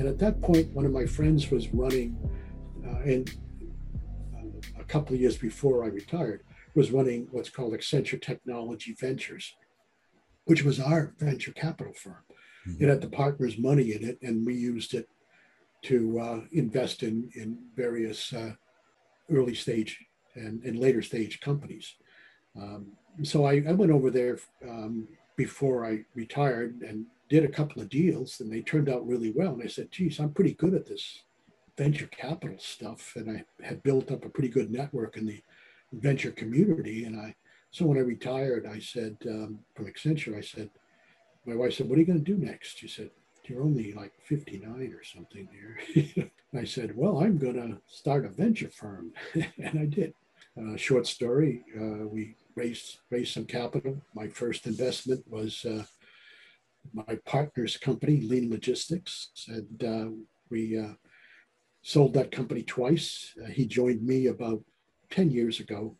and at that point, one of my friends was running, uh, and uh, a couple of years before I retired, was running what's called Accenture Technology Ventures, which was our venture capital firm. Mm-hmm. It had the partners' money in it, and we used it to uh, invest in in various uh, early stage and, and later stage companies. Um, so I, I, went over there um, before I retired and did a couple of deals, and they turned out really well. And I said, "Geez, I'm pretty good at this venture capital stuff," and I had built up a pretty good network in the venture community. And I, so when I retired, I said um, from Accenture, I said, my wife said, "What are you going to do next?" She said, "You're only like 59 or something here." I said, "Well, I'm going to start a venture firm," and I did. Uh, short story: uh, we raised raised some capital. My first investment was uh, my partner's company, Lean Logistics, and uh, we uh, sold that company twice. Uh, he joined me about 10 years ago.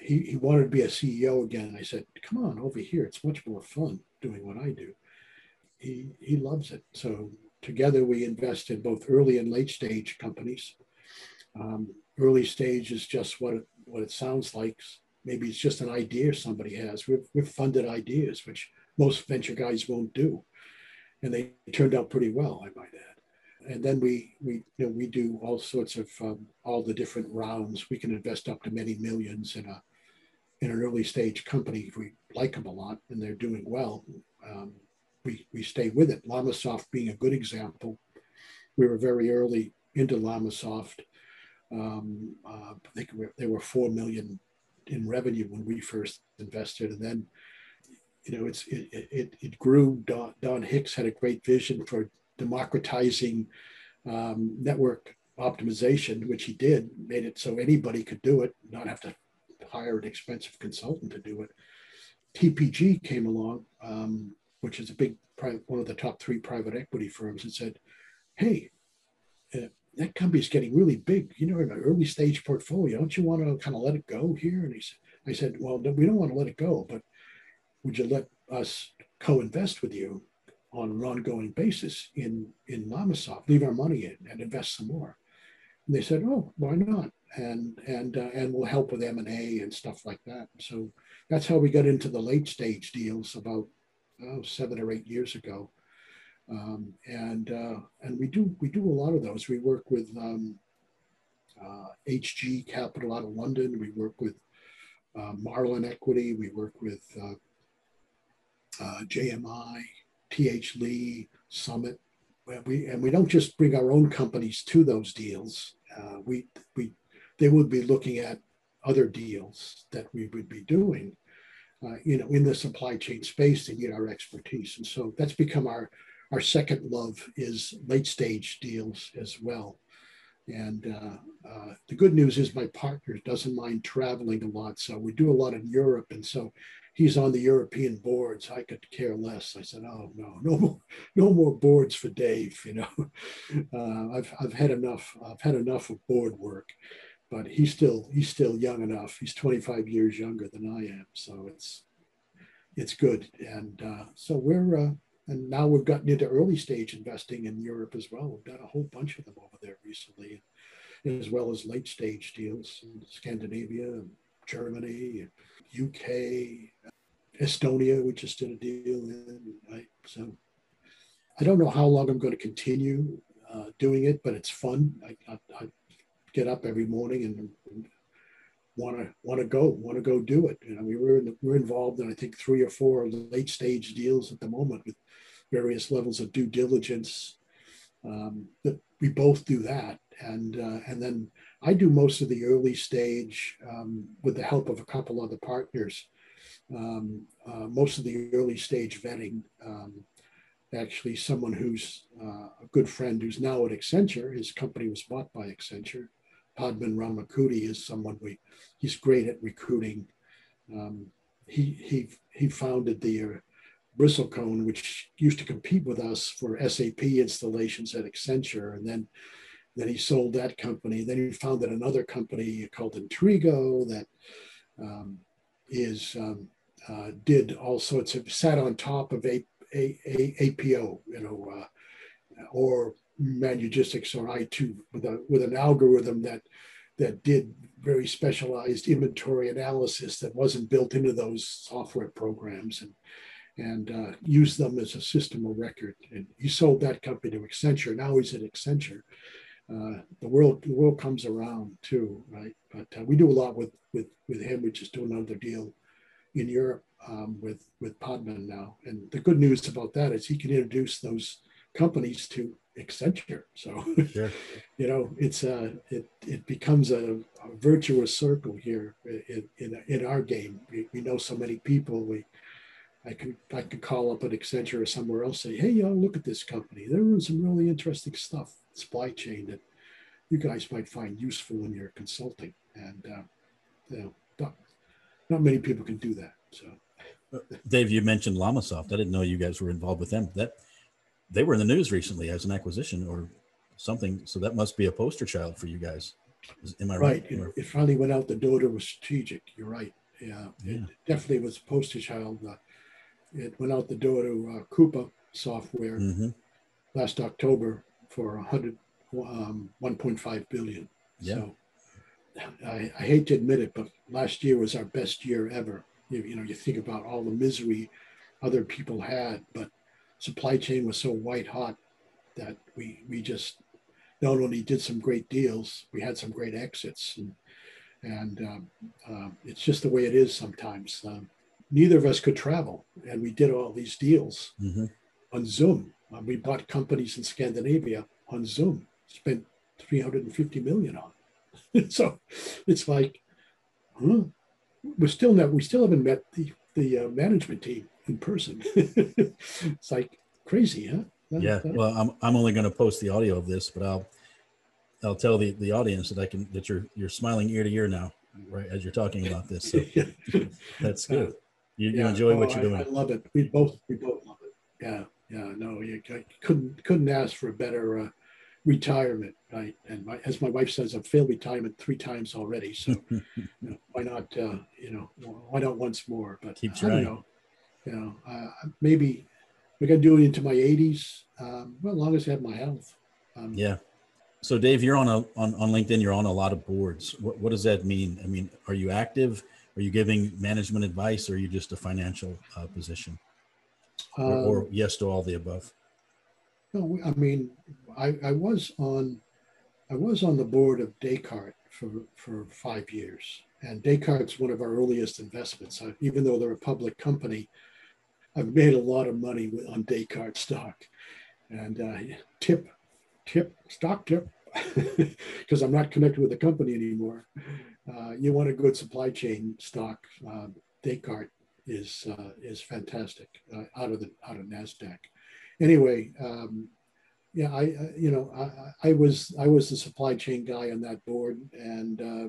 He, he wanted to be a CEO again. I said, come on over here. It's much more fun doing what I do. He, he loves it. So together we invest in both early and late stage companies. Um, early stage is just what it, what it sounds like. Maybe it's just an idea somebody has. We've, we've funded ideas, which most venture guys won't do. And they turned out pretty well, I might add and then we we you know we do all sorts of um, all the different rounds. We can invest up to many millions in a in an early stage company if we like them a lot and they're doing well. Um, we we stay with it. LlamaSoft being a good example. We were very early into LlamaSoft. Um, uh, I think they were four million in revenue when we first invested, and then you know it's it it, it grew. Don, Don Hicks had a great vision for democratizing um, network optimization, which he did, made it so anybody could do it, not have to hire an expensive consultant to do it. TPG came along, um, which is a big, one of the top three private equity firms, and said, "Hey, uh, that company's getting really big. You know, in an early stage portfolio, don't you want to kind of let it go here?" And he said, "I said, well, we don't want to let it go, but would you let us co-invest with you on an ongoing basis in in LlamaSoft, leave our money in and invest some more. And they said, "Oh, why not?" And and uh, and we'll help with M and A and stuff like that. So that's how we got into the late stage deals about oh, seven or eight years ago. Um, and uh, and we do we do a lot of those. We work with um, uh, HG Capital out of London. We work with uh, Marlin Equity. We work with uh, JMI. TH Lee Summit. We, and we don't just bring our own companies to those deals. Uh, we, we, they would be looking at other deals that we would be doing, uh, you know, in the supply chain space to get our expertise. And so that's become our, our second love is late stage deals as well. And uh, uh, the good news is my partner doesn't mind traveling a lot. So we do a lot in Europe. And so he's on the European boards. I could care less. I said, oh no, no more, no more boards for Dave. You know, uh, I've I've had enough. I've had enough of board work. But he's still he's still young enough. He's 25 years younger than I am, so it's it's good. And uh, so we're uh, and now we've gotten into early stage investing in Europe as well. We've done a whole bunch of them over there recently, as well as late stage deals in Scandinavia, Germany, UK, Estonia, we just did a deal in. Right? So I don't know how long I'm going to continue uh, doing it, but it's fun. I, I, I get up every morning and want to want to go, want to go do it. You know, we were in, we're involved in I think three or four late stage deals at the moment with various levels of due diligence. Um, that we both do that, and uh, and then I do most of the early stage um, with the help of a couple other partners. Um, uh, most of the early stage vetting. Um, actually, someone who's uh, a good friend who's now at Accenture. His company was bought by Accenture. Padman Ramankutty is someone we. He's great at recruiting. Um, he he he founded the uh, Bristlecone, which used to compete with us for SAP installations at Accenture, and then then he sold that company. Then he founded another company called Intrigo that um, is um, uh, did all sorts of sat on top of a, a, a APO, you know, uh, or Manugistics or I2 with a with an algorithm that that did very specialized inventory analysis that wasn't built into those software programs and and uh, used them as a system of record. And he sold that company to Accenture. Now he's at Accenture. Uh, the world the world comes around too, right? But uh, we do a lot with with with him. We just do another deal in Europe um, with with Padman now. And the good news about that is he can introduce those companies to Accenture. So, sure. you know, it's a it it becomes a, a virtuous circle here in, in in our game. We, we know so many people. We I could I could call up an Accenture or somewhere else say, hey, y'all, look at this company. They're doing some really interesting stuff, supply chain that you guys might find useful in your consulting. And uh, you know, not, not many people can do that. So, Dave, you mentioned LlamaSoft. I didn't know you guys were involved with them. That they were in the news recently as an acquisition or something. So that must be a poster child for you guys. Am I right? right. It, it, finally went out the door to was strategic. You're right. Yeah, yeah. it definitely was a poster child. Uh, it went out the door to uh, Coupa Software mm-hmm. last October for 100, um, 1.5 billion. Yeah. So I, I, hate to admit it, but last year was our best year ever. You, you know, you think about all the misery other people had, but supply chain was so white hot that we we just not only did some great deals, we had some great exits, and and um, uh, it's just the way it is sometimes. Um, neither of us could travel, and we did all these deals mm-hmm. on Zoom. We bought companies in Scandinavia on Zoom, spent 350 million on. so it's like, huh? We're still not, we still haven't met the the uh, management team in person. it's like crazy, huh? That, yeah. That, well, I'm, I'm only going to post the audio of this, but I'll I'll tell the, the audience that I can that you're you're smiling ear to ear now, right as you're talking about this. So that's good. You, yeah, you enjoy oh, what you're doing. I, I, love it. We both we both love it. Yeah, yeah. No, you couldn't couldn't ask for a better uh, retirement, right? And my, as my wife says, I've failed retirement three times already. So you know, why not? Uh, you know, why not once more? But keep trying. I don't know you know, uh, maybe we got to do it into my 80s. Um, well, as long as I have my health. Um, yeah. So, Dave, you're on a on, on LinkedIn. You're on a lot of boards. What, what does that mean? I mean, are you active? Are you giving management advice, or are you just a financial uh, position? Or, or, um, yes to all the above? No, I mean, I, I was on I was on the board of Descartes for for five years, and Descartes one of our earliest investments. I, even though they're a public company, I've made a lot of money on Descartes stock, and uh, tip, tip, stock tip, because I'm not connected with the company anymore. Uh, you want a good supply chain stock. Uh, Descartes is uh, is fantastic uh, out of the out of Nasdaq. Anyway, um, yeah, I you know I, I was I was the supply chain guy on that board, and uh,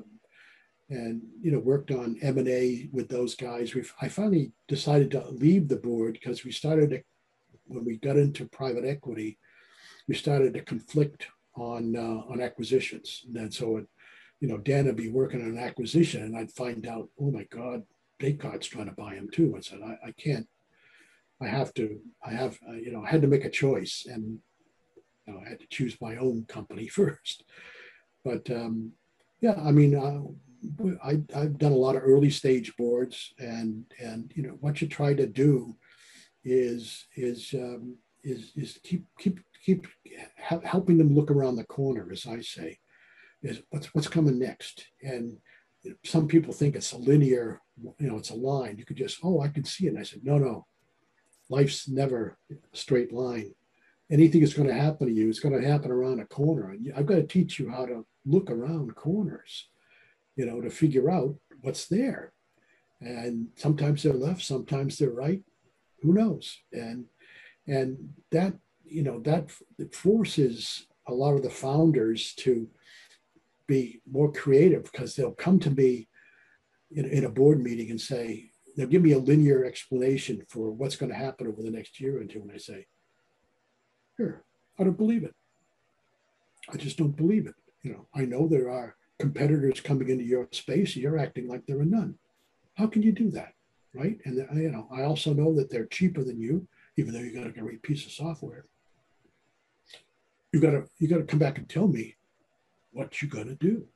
and you know worked on m&a with those guys we i finally decided to leave the board because we started when we got into private equity we started to conflict on uh, on acquisitions and so it, you know dan would be working on an acquisition and i'd find out oh my god Descartes trying to buy him too i said i, I can't i have to i have uh, you know i had to make a choice and you know, i had to choose my own company first but um, yeah i mean uh, I, have done a lot of early stage boards, and and you know what you try to do is is um, is is keep keep keep helping them look around the corner, as I say, is what's what's coming next. And some people think it's a linear, you know, it's a line. You could just oh, I can see it. And I said no, no, life's never a straight line. Anything that's going to happen to you is going to happen around a corner, and I've got to teach you how to look around corners you know, to figure out what's there. And sometimes they're left, sometimes they're right. Who knows? And and that you know that forces a lot of the founders to be more creative because they'll come to me in, in a board meeting and say they'll give me a linear explanation for what's going to happen over the next year or two, and I say, "Here, I don't believe it. I just don't believe it. You know, I know there are competitors coming into your space, you're acting like there are none. How can you do that? Right. And uh, you know, I also know that they're cheaper than you, even though you've got a great piece of software. you gotta you gotta come back and tell me what you're gonna do.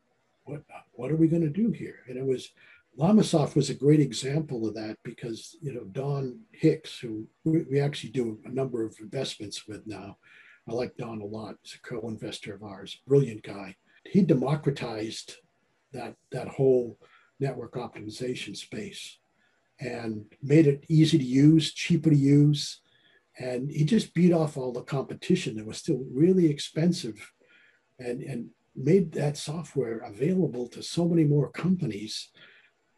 What what are we gonna do here? And it was Llamasoft was a great example of that because you know Don Hicks, who we actually do a number of investments with now. I like Don a lot. He's a co-investor of ours, brilliant guy. He democratized that that whole network optimization space and made it easy to use, cheaper to use. And he just beat off all the competition that was still really expensive and, and made that software available to so many more companies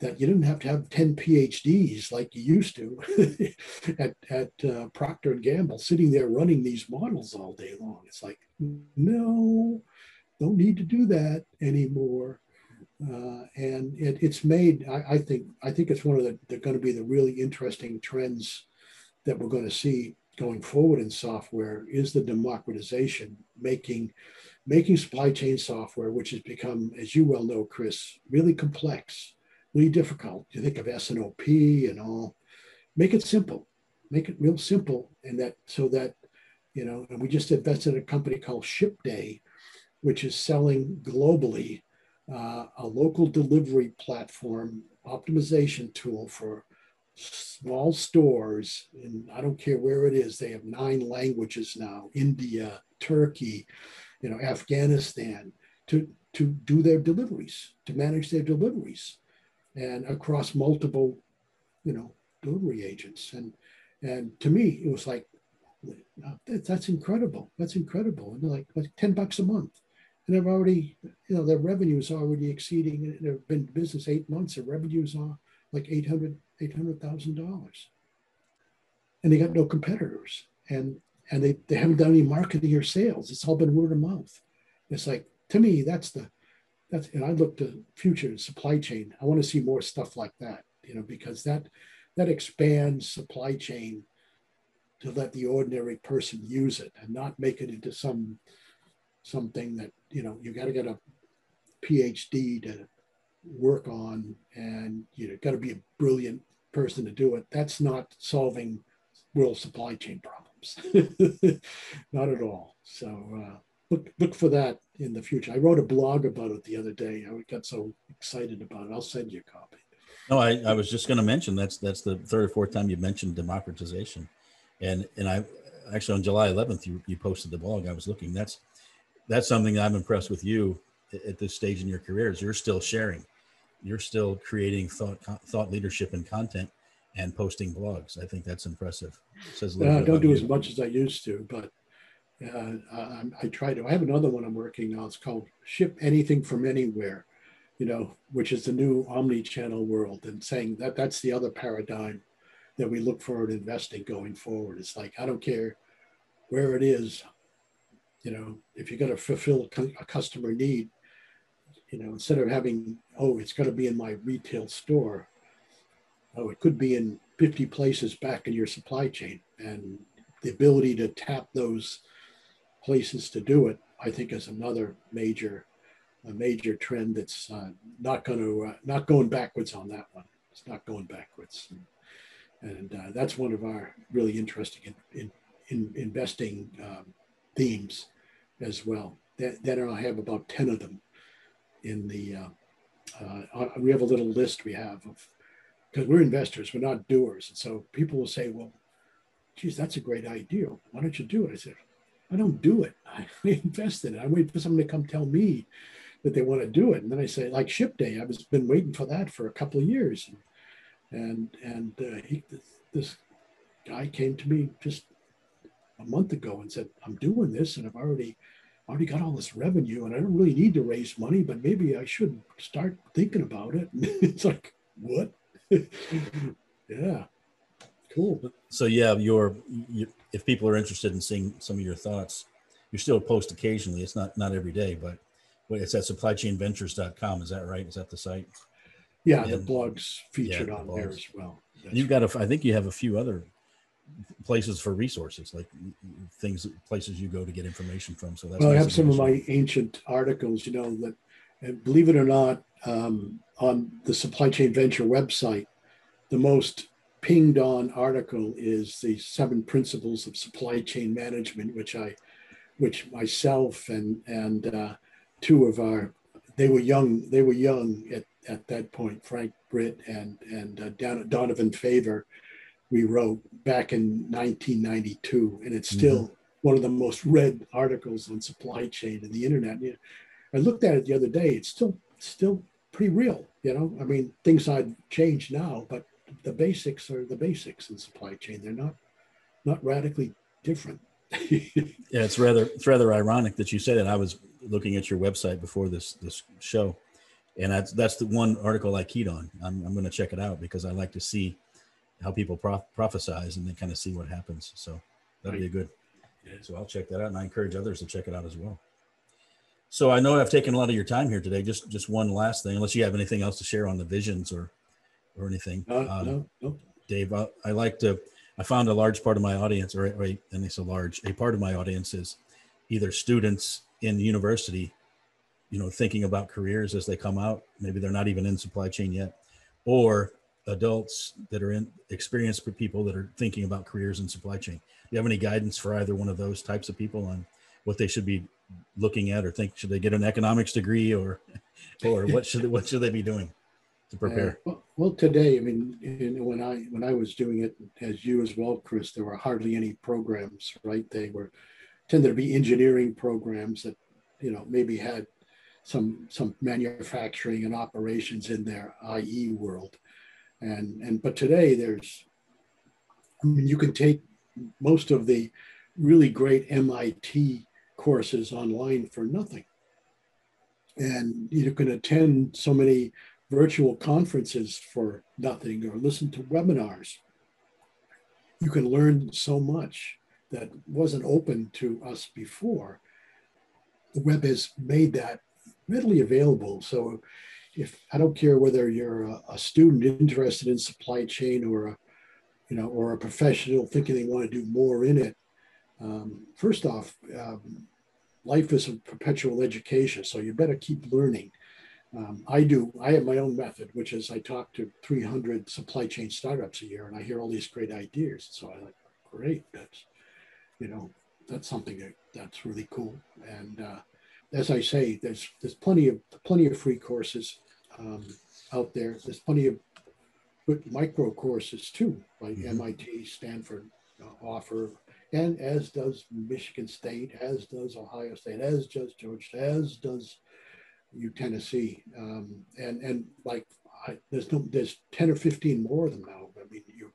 that you didn't have to have 10 PhDs like you used to at, at uh, Procter and Gamble sitting there running these models all day long. It's like, no, don't need to do that anymore. Uh, and it, it's made, I, I, think, I think it's one of the, they're going to be the really interesting trends that we're going to see going forward in software is the democratization, making, making supply chain software, which has become, as you well know, Chris, really complex, really difficult. You think of S&OP all, make it simple, make it real simple. And that, so that, you know, and we just invested in a company called ShipDay, which is selling globally uh, a local delivery platform optimization tool for small stores and i don't care where it is they have nine languages now india turkey you know afghanistan to to do their deliveries to manage their deliveries and across multiple you know delivery agents and and to me it was like that's incredible that's incredible and like like 10 bucks a month and they've already, you know, their revenue is already exceeding. and They've been business eight months. Their revenues are like 800 $800,000. And they got no competitors. And and they, they haven't done any marketing or sales. It's all been word of mouth. It's like to me, that's the that's and I look to future supply chain. I want to see more stuff like that, you know, because that that expands supply chain to let the ordinary person use it and not make it into some something that you know you got to get a phd to work on and you know got to be a brilliant person to do it. That's not solving world supply chain problems. Not at all. So uh, look look for that in the future. I wrote a blog about it the other day i got so excited about it. I'll send you a copy. No i, I was just going to mention that's that's the third or fourth time you mentioned democratization. And and i actually on july 11th you, you posted the blog. I was looking. That's that's something I'm impressed with you at this stage in your career is you're still sharing, you're still creating thought thought leadership and content and posting blogs. I think that's impressive. says uh, I don't do you. as much as I used to, but I, I, try to. I have another one I'm working on. It's called Ship Anything from Anywhere, you know, which is the new omni-channel world, and saying that that's the other paradigm that we look for in investing going forward. It's like I don't care where it is, you know, if you're going to fulfill a customer need, you know, instead of having, oh, it's got to be in my retail store, oh, it could be in 50 places back in your supply chain. And the ability to tap those places to do it, I think, is another major, a major trend that's uh, not going to, uh, not going backwards on that one. It's not going backwards. And, and uh, that's one of our really interesting in, in, in investing um, themes as well. That, then I have about 10 of them in the, uh, uh, we have a little list we have of, because we're investors, we're not doers. And so people will say, well, geez, that's a great idea. Why don't you do it? I said, I don't do it. I invest in it. I wait for someone to come tell me that they want to do it. And then I say, like Ship Day, I've been waiting for that for a couple of years. And, and, and uh, he, this guy came to me just a month ago and said, I'm doing this and I've already already got all this revenue and I don't really need to raise money, but maybe I should start thinking about it. And it's like, what? yeah. Cool. So yeah, your you, if people are interested in seeing some of your thoughts, you still post occasionally. It's not not every day, but it's at supplychainventures.com. Is that right? Is that the site? Yeah, and, the blog's featured yeah, the on blogs. there as well. That's You've got a, I think you have a few other places for resources, like things, places you go to get information from. So that's well, I have some of my ancient articles, you know, that, and believe it or not, um, on the Supply Chain Venture website, the most pinged on article is the seven principles of supply chain management, which I which myself and and uh, two of our they were young they were young at, at that point frank britt and and uh, donavon favre we wrote back in 1992 and it's still mm-hmm. one of the most read articles on supply chain and the internet i looked at it the other day it's still still pretty real you know i mean things i've changed now but the basics are the basics in supply chain they're not not radically different yeah, it's rather it's rather ironic that you say that. I was looking at your website before this this show, and that's that's the one article I keyed on. I'm I'm going to check it out because I like to see how people prof- prophesize and then kind of see what happens. So that'd be a good. So I'll check that out, and I encourage others to check it out as well. So I know I've taken a lot of your time here today. Just just one last thing, unless you have anything else to share on the visions or or anything. Uh, um, no, no. Dave, I, I like to I found a large part of my audience, or, or and it's a large, a part of my audience is either students in university, you know, thinking about careers as they come out. Maybe they're not even in supply chain yet, or adults that are in experienced people that are thinking about careers in supply chain. Do you have any guidance for either one of those types of people on what they should be looking at or think? Should they get an economics degree or, or what should what should they be doing? To prepare? Uh, well, today, I mean, when I when I was doing it, as you as well, Chris, there were hardly any programs. Right, they were tended to be engineering programs that you know maybe had some some manufacturing and operations in their IE world, and and but today there's, I mean, you can take most of the really great MIT courses online for nothing. And you can attend so many virtual conferences for nothing or listen to webinars. You can learn so much that wasn't open to us before. The web has made that readily available. So if I don't care whether you're a, a student interested in supply chain or a you know or a professional thinking they want to do more in it, um, first off, um, life is a perpetual education. So you better keep learning um, I do, I have my own method, which is I talk to 300 supply chain startups a year and I hear all these great ideas. So I like, great, that's, you know, that's something that, that's really cool. And uh, as I say, there's there's plenty of plenty of free courses um, out there. There's plenty of good micro courses too, like mm-hmm. MIT, Stanford uh, offer, and as does Michigan State, as does Ohio State, as does Georgia, as does U Tennessee, um, and and like I, there's no there's ten or fifteen more of them now. I mean, you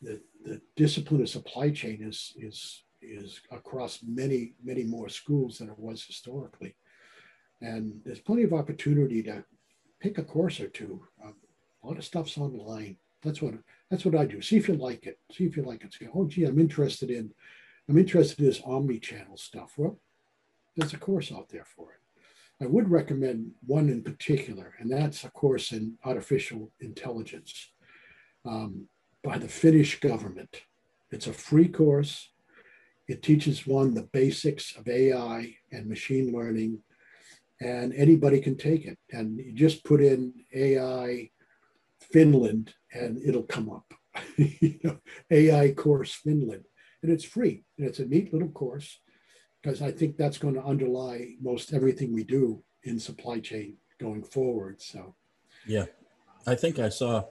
the the discipline of supply chain is is is across many many more schools than it was historically, and there's plenty of opportunity to pick a course or two. Um, a lot of stuff's online. That's what that's what I do. See if you like it. See if you like it. Say, oh, gee, I'm interested in I'm interested in this omni-channel stuff. Well, there's a course out there for it. I would recommend one in particular, and that's a course in artificial intelligence um, by the Finnish government. It's a free course. It teaches one the basics of AI and machine learning, and anybody can take it. And you just put in AI Finland, and it'll come up. you know, AI course Finland, and it's free. And it's a neat little course because I think that's going to underlie most everything we do in supply chain going forward. So, yeah, I think I saw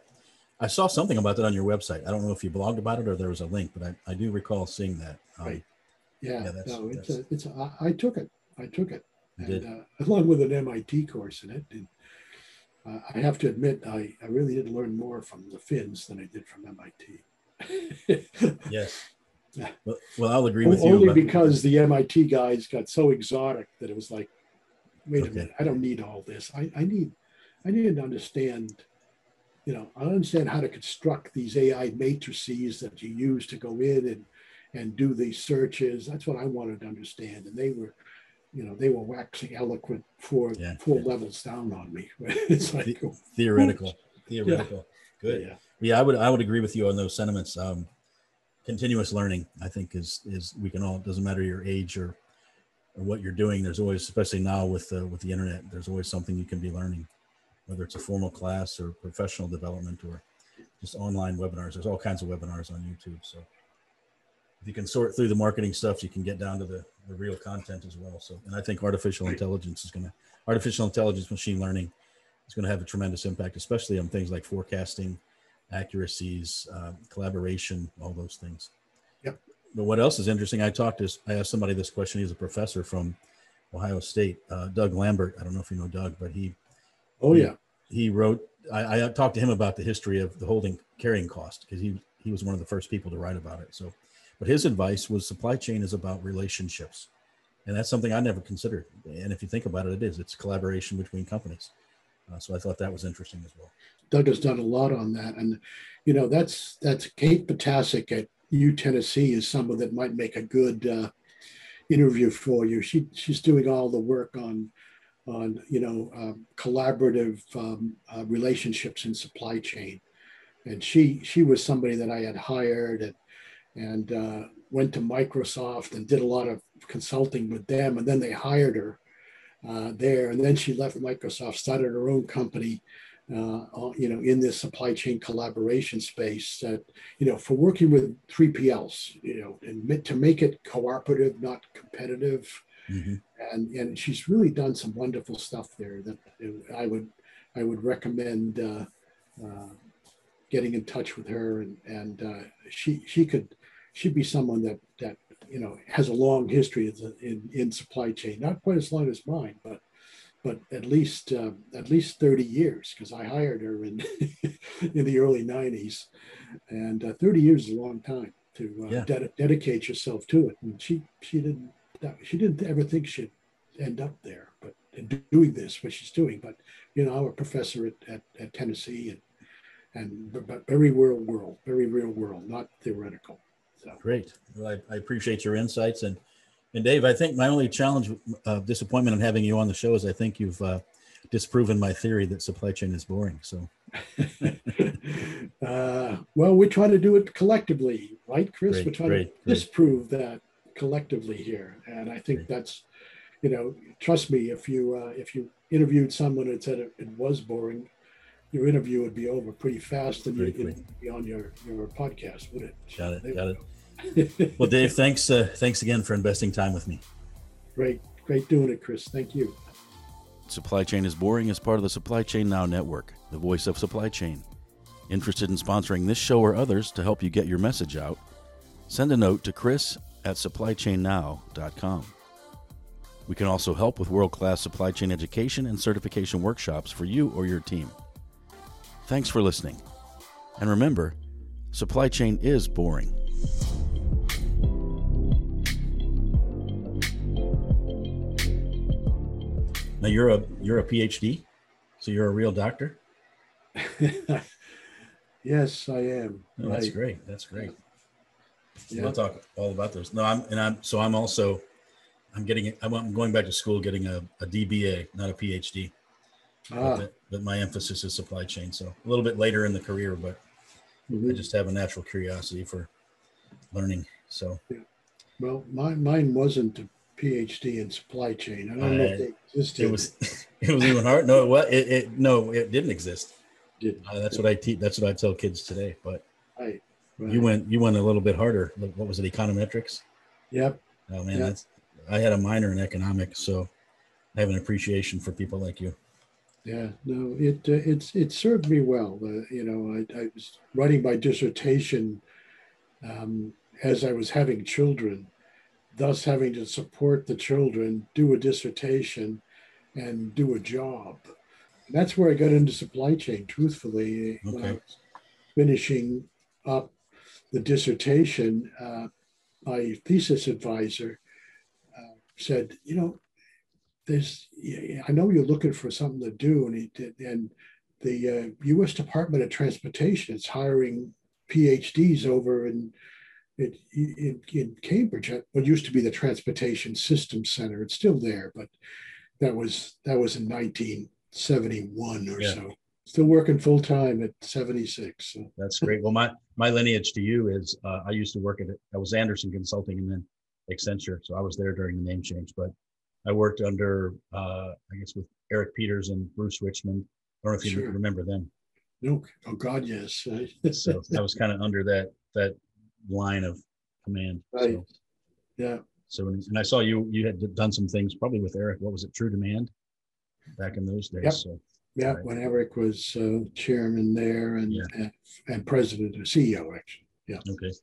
I saw something about that on your website. I don't know if you blogged about it or there was a link, but I, I do recall seeing that. Um, right. Yeah. yeah that's, no, it's a, it's a, I took it. I took it. And, uh, along with an MIT course in it. And uh, I have to admit, I, I really did learn more from the Finns than I did from MIT. yes. Well, well, I'll agree with Only you. Only because the MIT guys got so exotic that it was like, wait okay. a minute, I don't need all this. I, I need, I need to understand, you know, I understand how to construct these AI matrices that you use to go in and and do these searches. That's what I wanted to understand. And they were, you know, they were waxing eloquent four yeah, four yeah. levels down on me. it's like the- theoretical, theoretical. Yeah. Good. Yeah. yeah, I would I would agree with you on those sentiments. Um, continuous learning, I think, is is we can all It doesn't matter your age or or what you're doing. There's always, especially now with the with the internet, there's always something you can be learning, whether it's a formal class or professional development or just online webinars. There's all kinds of webinars on YouTube. So if you can sort through the marketing stuff, you can get down to the, the real content as well. So, and I think artificial intelligence is going to, artificial intelligence, machine learning is going to have a tremendous impact, especially on things like forecasting, accuracies, uh, collaboration, all those things. Yep. But what else is interesting? I talked to, I asked somebody this question. He's a professor from Ohio State, uh, Doug Lambert. I don't know if you know Doug, but he, oh yeah, he, he wrote. I, I talked to him about the history of the holding carrying cost because he he was one of the first people to write about it. So, but his advice was supply chain is about relationships, and that's something I never considered. And if you think about it, it is. It's collaboration between companies. Uh, so I thought that was interesting as well. Doug has done a lot on that, and you know that's that's Kate Vitasek at U Tennessee is someone that might make a good uh, interview for you. She she's doing all the work on on you know um, collaborative um, uh, relationships in supply chain, and she she was somebody that I had hired and and uh, went to Microsoft and did a lot of consulting with them, and then they hired her uh, there, and then she left Microsoft, started her own company. Uh, you know, in this supply chain collaboration space, that you know, for working with 3PLs, you know, and to make it cooperative, not competitive, mm-hmm. and and she's really done some wonderful stuff there. That I would I would recommend uh, uh, getting in touch with her, and and uh, she she could she'd be someone that that you know has a long history in in supply chain, not quite as long as mine, but but at least uh, at least 30 years because I hired her in in the early 90s, and uh, 30 years is a long time to uh, yeah. de- dedicate yourself to it. And she she didn't she didn't ever think she'd end up there, but doing this what she's doing. But you know, I'm a professor at, at, at Tennessee and and but very real world, very real world, not theoretical. So great. Well, I, I appreciate your insights and and Dave, I think my only challenge, uh, disappointment in having you on the show is I think you've uh, disproven my theory that supply chain is boring. So, uh, well, we're trying to do it collectively, right, Chris? Great, we're trying great, to disprove that collectively here, and I think great. that's, you know, trust me, if you uh, if you interviewed someone and said it, it was boring, your interview would be over pretty fast and you'd be on your, your podcast, would it? Got it. Got it. Well, Dave, thanks. Uh, thanks again for investing time with me. Great. Great doing it, Chris. Thank you. Supply Chain is Boring is part of the Supply Chain Now Network, the voice of supply chain. Interested in sponsoring this show or others to help you get your message out? Send a note to chris at supplychainnow.com. We can also help with world class supply chain education and certification workshops for you or your team. Thanks for listening. And remember, supply chain is boring. Now you're a you're a PhD, so you're a real doctor. yes, I am. Oh, that's I, great. That's great. Yeah. We'll talk all about those. No, I'm and I'm so I'm also I'm getting I'm going back to school getting a, a DBA, not a PhD. Ah. But, but, my emphasis is supply chain. So a little bit later in the career, but mm-hmm. I just have a natural curiosity for learning. So, yeah. well, my, mine wasn't a PhD in supply chain. I don't uh, know if they existed. It was, it was even hard. No, what it, it, no, it didn't exist. Did uh, that's what I teach. That's what I tell kids today. But right, right. you went, you went a little bit harder. What was it? Econometrics. Yep. Oh man, yep. that's. I had a minor in economics, so I have an appreciation for people like you. Yeah, no, it uh, it's it served me well. Uh, you know, I, I, was writing my dissertation um, as I was having children, thus having to support the children, do a dissertation, and do a job. And that's where I got into supply chain. Truthfully, okay. when I was finishing up the dissertation, uh, my thesis advisor uh, said, "You know, there's I know you're looking for something to do, and he did, and the uh, U.S. Department of Transportation is hiring PhDs over in in, in, in Cambridge. What used to be the Transportation Systems Center, it's still there, but that was that was in 1971 or yeah. so. Still working full time at 76. So. That's great. Well, my my lineage to you is uh, I used to work at it. I was Andersen Consulting and then Accenture, so I was there during the name change, but I worked under, uh, I guess, with Eric Peters and Bruce Richmond. I don't know if you sure. remember them. No, oh God, yes. so I was kind of under that that line of command. Right. So, Yeah. so, and I saw you, you had done some things probably with Eric. What was it? True Demand back in those days. Yep. So, Yeah, Right. when Eric was uh, chairman there and, Yeah. and and president or CEO, actually. Yeah. okay.